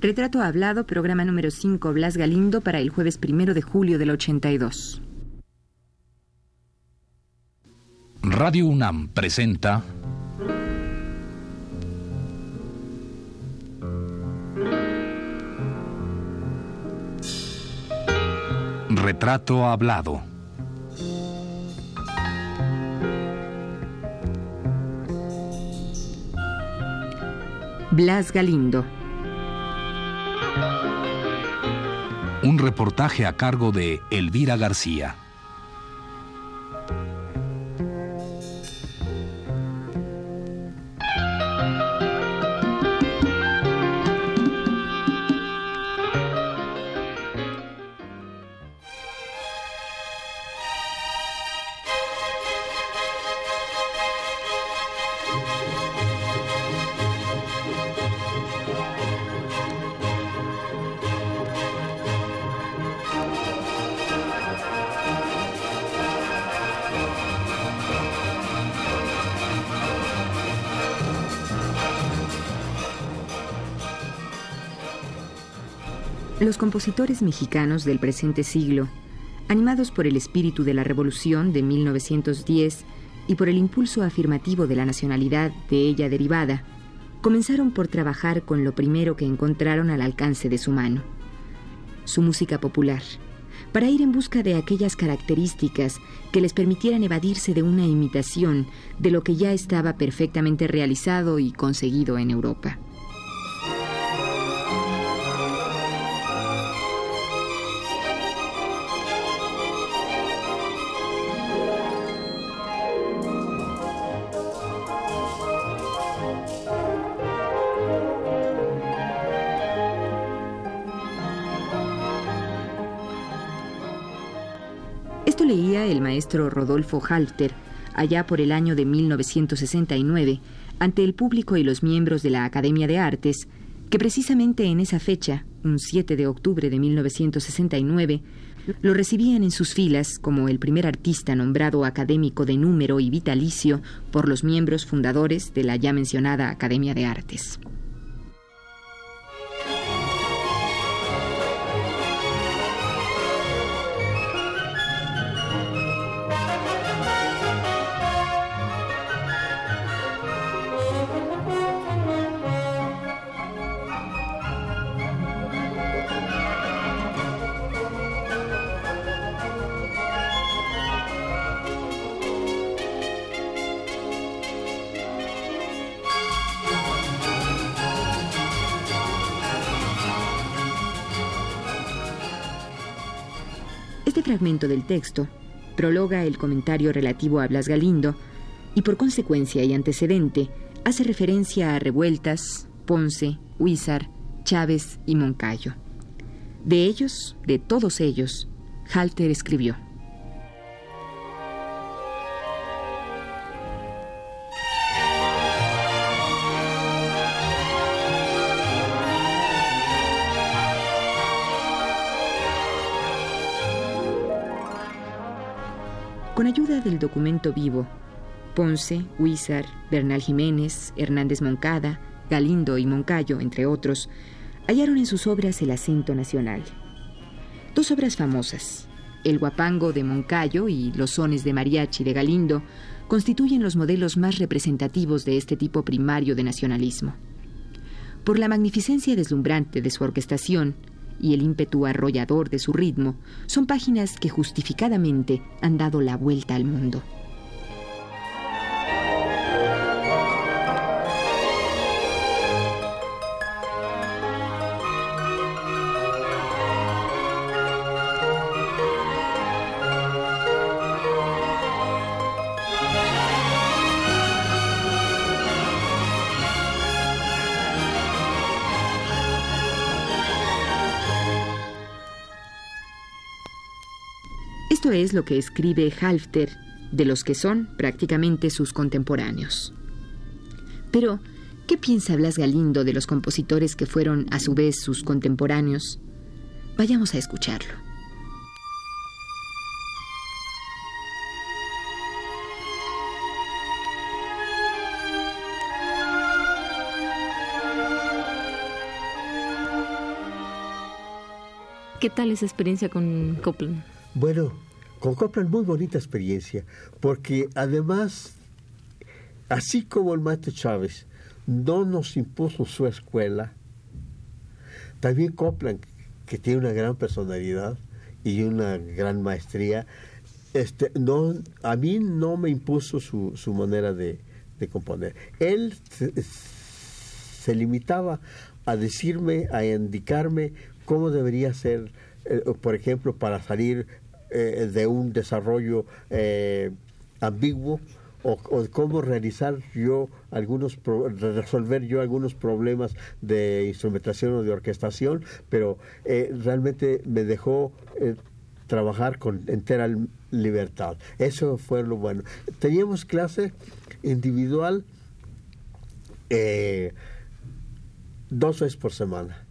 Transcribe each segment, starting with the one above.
Retrato Hablado, programa número 5, Blas Galindo, para el jueves primero de julio del 82. Radio UNAM presenta. Retrato Hablado. Blas Galindo. Un reportaje a cargo de Elvira García. Los compositores mexicanos del presente siglo, animados por el espíritu de la Revolución de 1910 y por el impulso afirmativo de la nacionalidad de ella derivada, comenzaron por trabajar con lo primero que encontraron al alcance de su mano, su música popular, para ir en busca de aquellas características que les permitieran evadirse de una imitación de lo que ya estaba perfectamente realizado y conseguido en Europa. Rodolfo Halter allá por el año de 1969 ante el público y los miembros de la Academia de Artes, que precisamente en esa fecha, un 7 de octubre de 1969, lo recibían en sus filas como el primer artista nombrado académico de número y vitalicio por los miembros fundadores de la ya mencionada Academia de Artes. Fragmento del texto prologa el comentario relativo a Blas Galindo y por consecuencia y antecedente hace referencia a Revueltas, Ponce, Huizar, Chávez y Moncayo. De ellos, de todos ellos, Halter escribió. Del documento vivo, Ponce, Huizar, Bernal Jiménez, Hernández Moncada, Galindo y Moncayo, entre otros, hallaron en sus obras el acento nacional. Dos obras famosas, El Guapango de Moncayo y Los sones de mariachi de Galindo, constituyen los modelos más representativos de este tipo primario de nacionalismo. Por la magnificencia deslumbrante de su orquestación, y el ímpetu arrollador de su ritmo son páginas que justificadamente han dado la vuelta al mundo. Es lo que escribe Halfter de los que son prácticamente sus contemporáneos. Pero, ¿qué piensa Blas Galindo de los compositores que fueron a su vez sus contemporáneos? Vayamos a escucharlo. ¿Qué tal esa experiencia con Copland? Bueno, con Copland muy bonita experiencia, porque además, así como el maestro Chávez no nos impuso su escuela, también Copland, que tiene una gran personalidad y una gran maestría, este, no, a mí no me impuso su, su manera de, componer. Él se, limitaba a decirme, a indicarme cómo debería ser, eh, por ejemplo, para salir eh, de un desarrollo eh, ambiguo, o, cómo realizar yo algunos resolver yo algunos problemas de instrumentación o de orquestación pero realmente me dejó trabajar con entera libertad. Eso fue lo bueno. Teníamos clase individual eh, dos veces por semana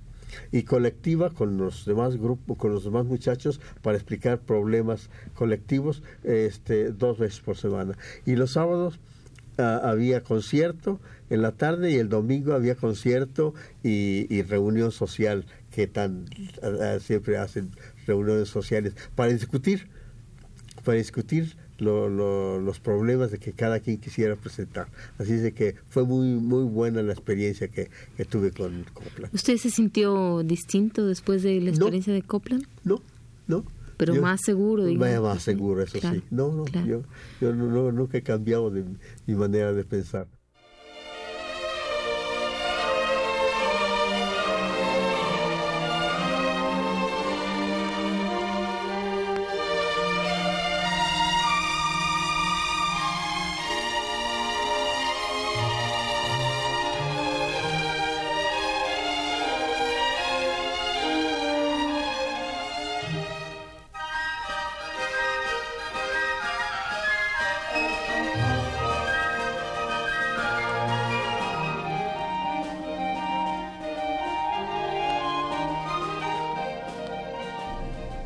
y colectiva con los demás grupos, con los demás muchachos para explicar problemas colectivos este, dos veces por semana. Y los sábados ah, había concierto en la tarde y el domingo había concierto y, reunión social que tan ah, siempre hacen reuniones sociales para discutir, para discutir los problemas de que cada quien quisiera presentar. Así es de que fue muy muy buena la experiencia que, tuve con Copland. ¿Usted se sintió distinto después de la experiencia de Copland? No, no. Pero más seguro, digamos. Más seguro, eso sí. No, no, yo, yo no, nunca he cambiado de mi manera de pensar.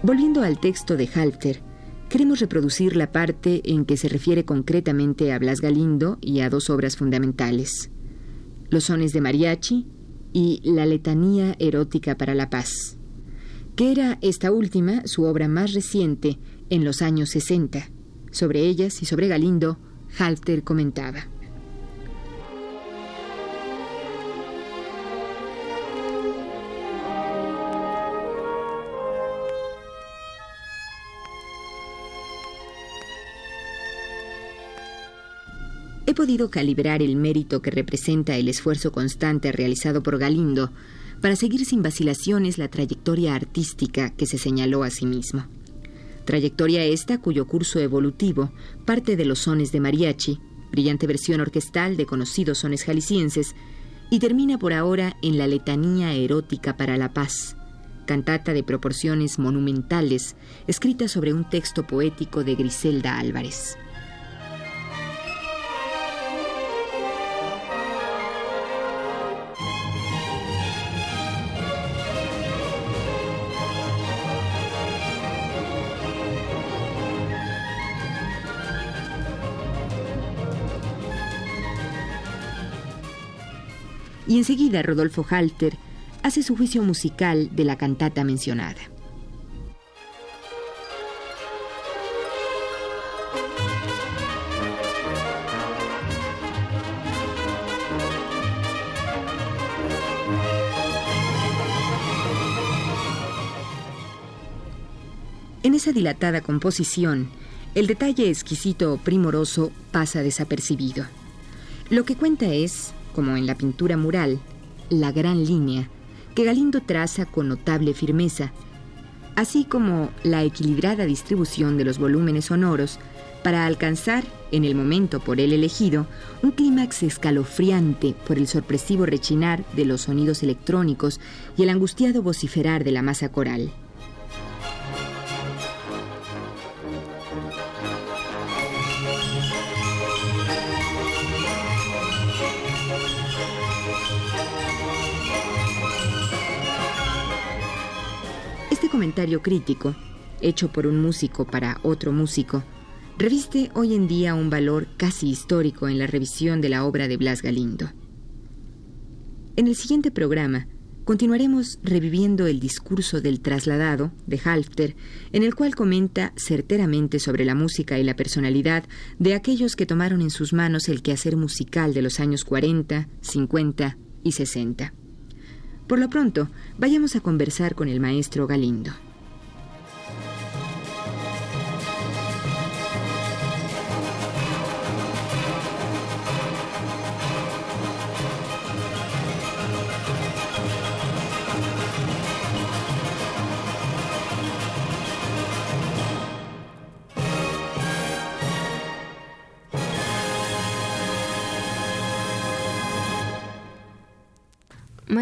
Volviendo al texto de Halter, queremos reproducir la parte en que se refiere concretamente a Blas Galindo y a dos obras fundamentales, Los sones de mariachi y La letanía erótica para la paz, que era esta última su obra más reciente en los años 60. Sobre ellas y sobre Galindo, Halter comentaba. He podido calibrar el mérito que representa el esfuerzo constante realizado por Galindo para seguir sin vacilaciones la trayectoria artística que se señaló a sí mismo. Trayectoria esta cuyo curso evolutivo parte de los sones de mariachi, brillante versión orquestal de conocidos sones jaliscienses, y termina por ahora en la letanía erótica para la paz, cantata de proporciones monumentales, escrita sobre un texto poético de Griselda Álvarez. Y enseguida Rodolfo Halter hace su juicio musical de la cantata mencionada. En esa dilatada composición, el detalle exquisito o primoroso pasa desapercibido. Lo que cuenta es, como en la pintura mural, la gran línea que Galindo traza con notable firmeza, así como la equilibrada distribución de los volúmenes sonoros para alcanzar, en el momento por él elegido, un clímax escalofriante por el sorpresivo rechinar de los sonidos electrónicos y el angustiado vociferar de la masa coral. Comentario crítico, hecho por un músico para otro músico, reviste hoy en día un valor casi histórico en la revisión de la obra de Blas Galindo. En el siguiente programa continuaremos reviviendo el discurso del trasladado de Halfter, en el cual comenta certeramente sobre la música y la personalidad de aquellos que tomaron en sus manos el quehacer musical de los años 40, 50 y 60. Por lo pronto, vayamos a conversar con el maestro Galindo.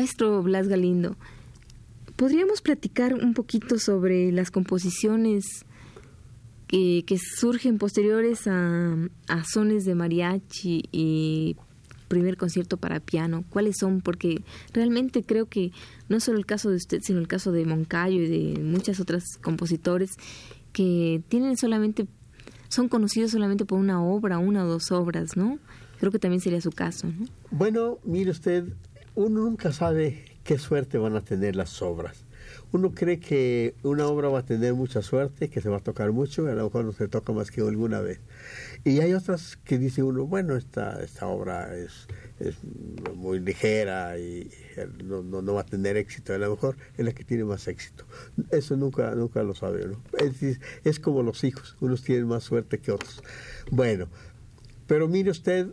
Maestro Blas Galindo, ¿podríamos platicar un poquito sobre las composiciones que, surgen posteriores a, a, sones de mariachi y primer concierto para piano? ¿Cuáles son? Porque realmente creo que no solo el caso de usted, sino el caso de Moncayo y de muchas otras compositores que tienen solamente, son conocidos solamente por una obra, una o dos obras, ¿no? Creo que también sería su caso, ¿no? Bueno, mire usted, uno nunca sabe qué suerte van a tener las obras. Uno cree que una obra va a tener mucha suerte, que se va a tocar mucho, y a lo mejor no se toca más que alguna vez. Y hay otras que dice uno, bueno, esta, esta obra es, es muy ligera y no, no, va a tener éxito, a lo mejor es la que tiene más éxito. Eso nunca, nunca lo sabe uno. Es, es como los hijos, unos tienen más suerte que otros. Bueno, pero mire usted,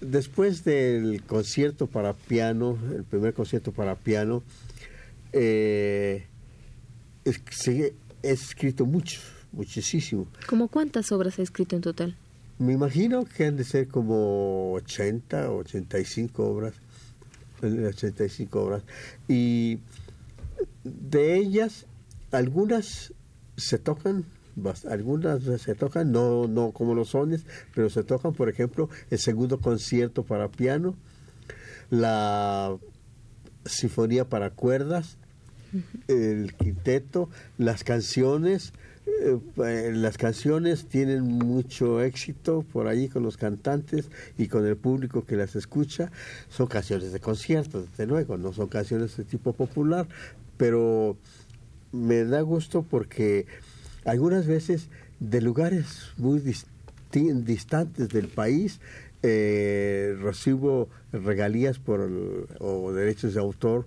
después del concierto para piano, el primer concierto para piano, eh, he escrito mucho, muchísimo. ¿Cómo cuántas obras ha escrito en total? Me imagino que han de ser como 80 o 85 obras. 85 obras. Y de ellas, algunas se tocan algunas se tocan, no, no como los sones, pero se tocan, por ejemplo, el segundo concierto para piano, la sinfonía para cuerdas, el quinteto, las canciones, eh, las canciones tienen mucho éxito por allí con los cantantes y con el público que las escucha. Son canciones de concierto, desde luego, no son canciones de tipo popular, pero me da gusto porque algunas veces de lugares muy distantes del país eh, recibo regalías por o derechos de autor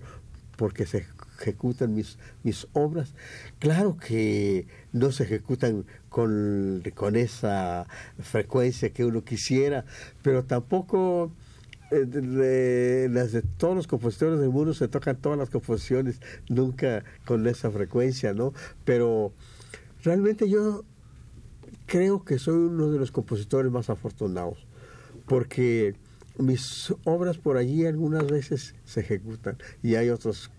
porque se ejecutan mis, mis obras. Claro que no se ejecutan con, con esa frecuencia que uno quisiera, pero tampoco eh, las de todos los compositores del mundo se tocan todas las composiciones, nunca con esa frecuencia, ¿no? Pero Realmente yo creo que soy uno de los compositores más afortunados, porque mis obras por allí algunas veces se ejecutan y hay otros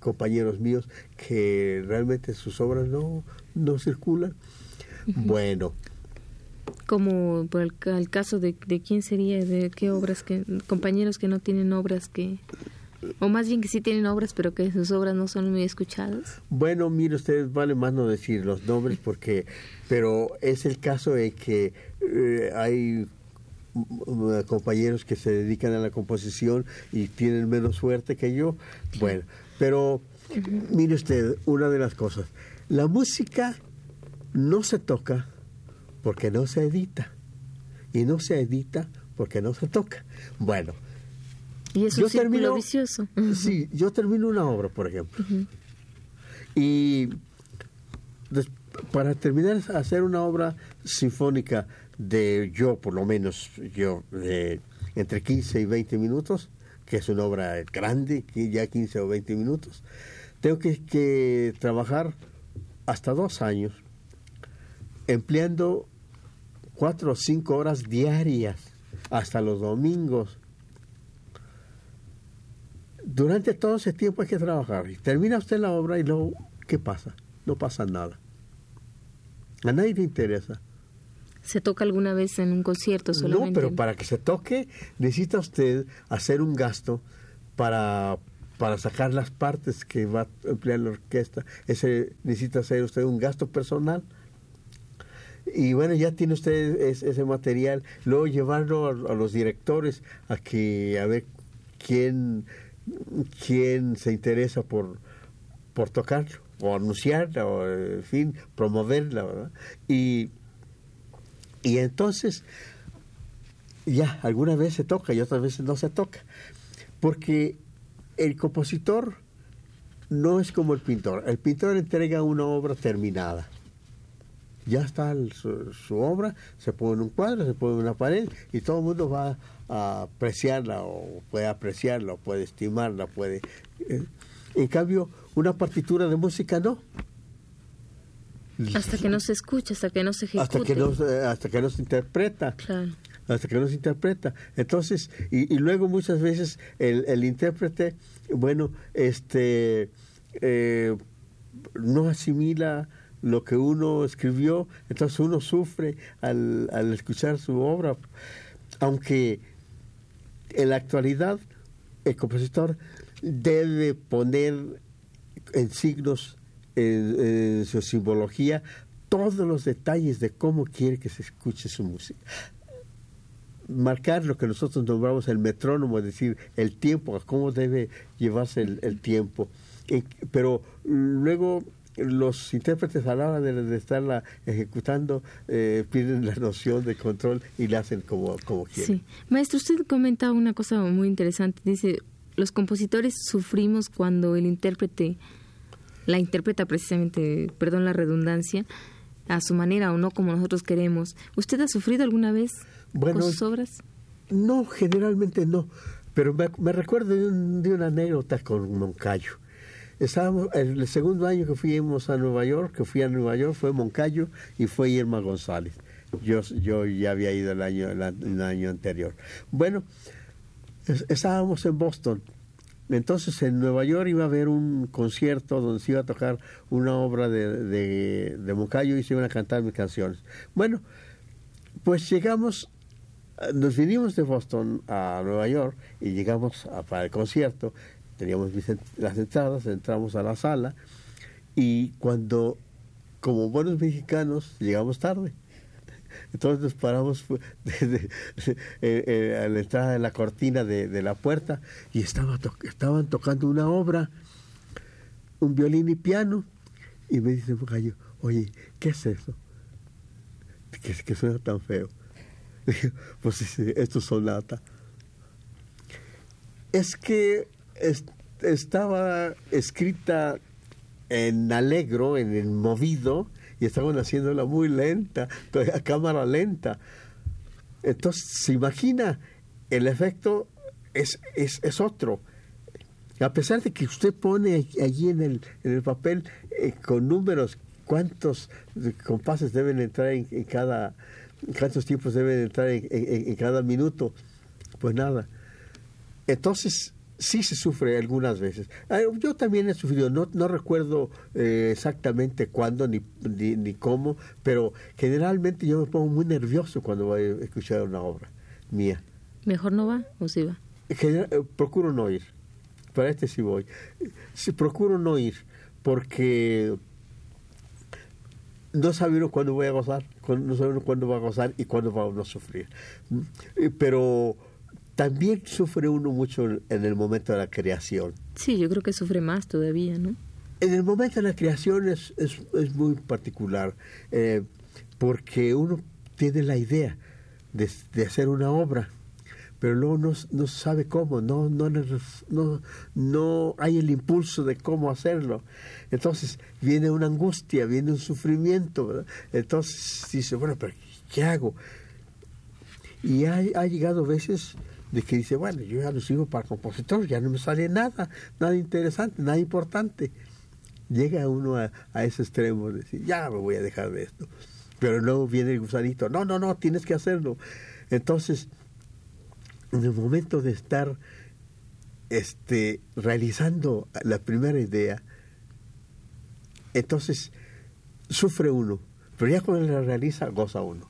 compañeros míos que realmente sus obras no, no circulan. Bueno. Como por el, caso de, de quién sería, de qué obras, que compañeros que no tienen obras que o más bien que sí tienen obras, pero que sus obras no son muy escuchadas. Bueno, mire ustedes, vale más no decir los nombres porque, pero es el caso de que eh, hay compañeros que se dedican a la composición y tienen menos suerte que yo. Bueno, pero mire usted, una de las cosas, la música no se toca porque no se edita y no se edita porque no se toca. Bueno, y es un yo termino, vicioso. Sí, yo termino una obra, por ejemplo. Y para terminar hacer una obra sinfónica de yo, por lo menos yo, de entre 15 y 20 minutos, que es una obra grande, ya 15 o 20 minutos, tengo que, que trabajar hasta dos años, empleando cuatro o cinco horas diarias, hasta los domingos, durante todo ese tiempo hay que trabajar. Y termina usted la obra y luego, ¿qué pasa? No pasa nada. A nadie le interesa. ¿Se toca alguna vez en un concierto solamente? No, pero para que se toque necesita usted hacer un gasto para, para sacar las partes que va a emplear la orquesta. Ese necesita hacer usted un gasto personal. Y bueno, ya tiene usted ese, material. Luego llevarlo a, a los directores a que a ver quién quien se interesa por, por tocarlo, o anunciarla, o en fin, promoverla. Y, y entonces, ya, alguna vez se toca y otras veces no se toca, porque el compositor no es como el pintor. El pintor entrega una obra terminada. Ya está su, obra, se pone en un cuadro, se pone en una pared y todo el mundo va a apreciarla o puede apreciarla o puede estimarla, puede... Eh, en cambio, una partitura de música no. Hasta que no se escucha, hasta que no se ejecuta. Hasta que no, hasta que no se interpreta. Claro. Hasta que no se interpreta. Entonces, y, y luego muchas veces el, el intérprete, bueno, este eh, no asimila lo que uno escribió, entonces uno sufre al, al escuchar su obra, aunque en la actualidad el compositor debe poner en signos, en, su simbología, todos los detalles de cómo quiere que se escuche su música. Marcar lo que nosotros nombramos el metrónomo, es decir, el tiempo, cómo debe llevarse el, tiempo. pero luego los intérpretes a la hora de, estarla ejecutando eh, piden la noción de control y la hacen como, como quieren. Sí. Maestro, usted comenta una cosa muy interesante. Dice, los compositores sufrimos cuando el intérprete la interpreta precisamente, perdón la redundancia, a su manera o no como nosotros queremos. ¿Usted ha sufrido alguna vez con sus obras? No, generalmente no, pero me, recuerdo de, de, una anécdota con Moncayo. Estábamos, el segundo año que fuimos a Nueva York, que fui a Nueva York, fue Moncayo y fue Irma González. Yo, yo ya había ido el año, el año anterior. Bueno, estábamos en Boston. Entonces en Nueva York iba a haber un concierto donde se iba a tocar una obra de, de, Moncayo y se iban a cantar mis canciones. Bueno, pues llegamos, nos vinimos de Boston a Nueva York y llegamos para el concierto, teníamos las entradas, entramos a la sala y cuando, como buenos mexicanos, llegamos tarde. Entonces nos paramos desde, eh, eh, a la entrada de la cortina de, la puerta y estaba estaban tocando una obra, un violín y piano. Y me dice gallo, oye, ¿qué es eso? ¿Qué, que suena tan feo? pues esto es sonata. Es que estaba escrita en alegro, en el movido, y estaban haciéndola muy lenta, a cámara lenta. Entonces, se imagina, el efecto es, es, es otro. A pesar de que usted pone allí en el, en el papel eh, con números cuántos compases deben entrar en, cada, cuántos tiempos deben entrar en, en cada minuto, pues nada. Entonces, sí se sufre algunas veces. Ah, yo también he sufrido, no, no recuerdo eh, exactamente cuándo ni, ni, cómo, pero generalmente yo me pongo muy nervioso cuando voy a escuchar una obra mía. ¿Mejor no va o sí va? Eh, procuro no ir. Para este sí voy. Sí, procuro no ir porque no sabe uno cuándo voy a gozar, no sabe uno cuándo va a gozar y cuándo va a sufrir. Mm, eh, pero también sufre uno mucho en el momento de la creación. Sí, yo creo que sufre más todavía, ¿no? En el momento de la creación es, es, muy particular, eh, porque uno tiene la idea de, de, hacer una obra, pero luego no, no sabe cómo, no, no, no, no hay el impulso de cómo hacerlo. Entonces viene una angustia, viene un sufrimiento, ¿verdad? Entonces dice, bueno, pero ¿qué hago? Y ha, ha llegado veces de que dice, bueno, yo ya lo sigo para compositor, ya no me sale nada, nada interesante, nada importante. Llega uno a, ese extremo de decir, ya me voy a dejar de esto. Pero luego viene el gusanito, no, no, no, tienes que hacerlo. Entonces, en el momento de estar este, realizando la primera idea, entonces sufre uno, pero ya cuando la realiza, goza uno.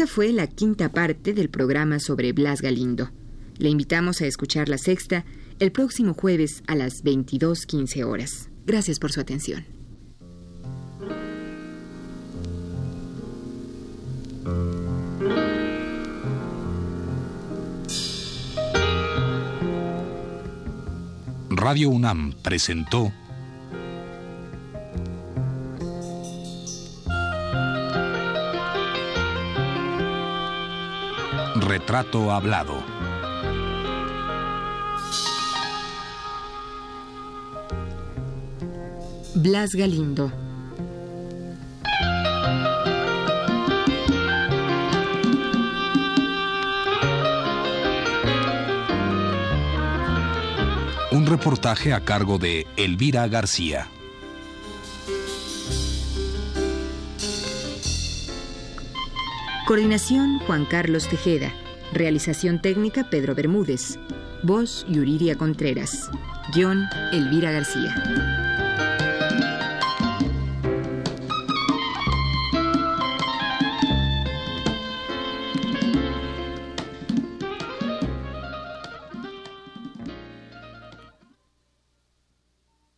Esta fue la quinta parte del programa sobre Blas Galindo. Le invitamos a escuchar la sexta el próximo jueves a las 22.15 horas. Gracias por su atención. Radio UNAM presentó Retrato Hablado. Blas Galindo. Un reportaje a cargo de Elvira García. Coordinación Juan Carlos Tejeda. Realización técnica Pedro Bermúdez. Voz Yuriria Contreras. Guión Elvira García.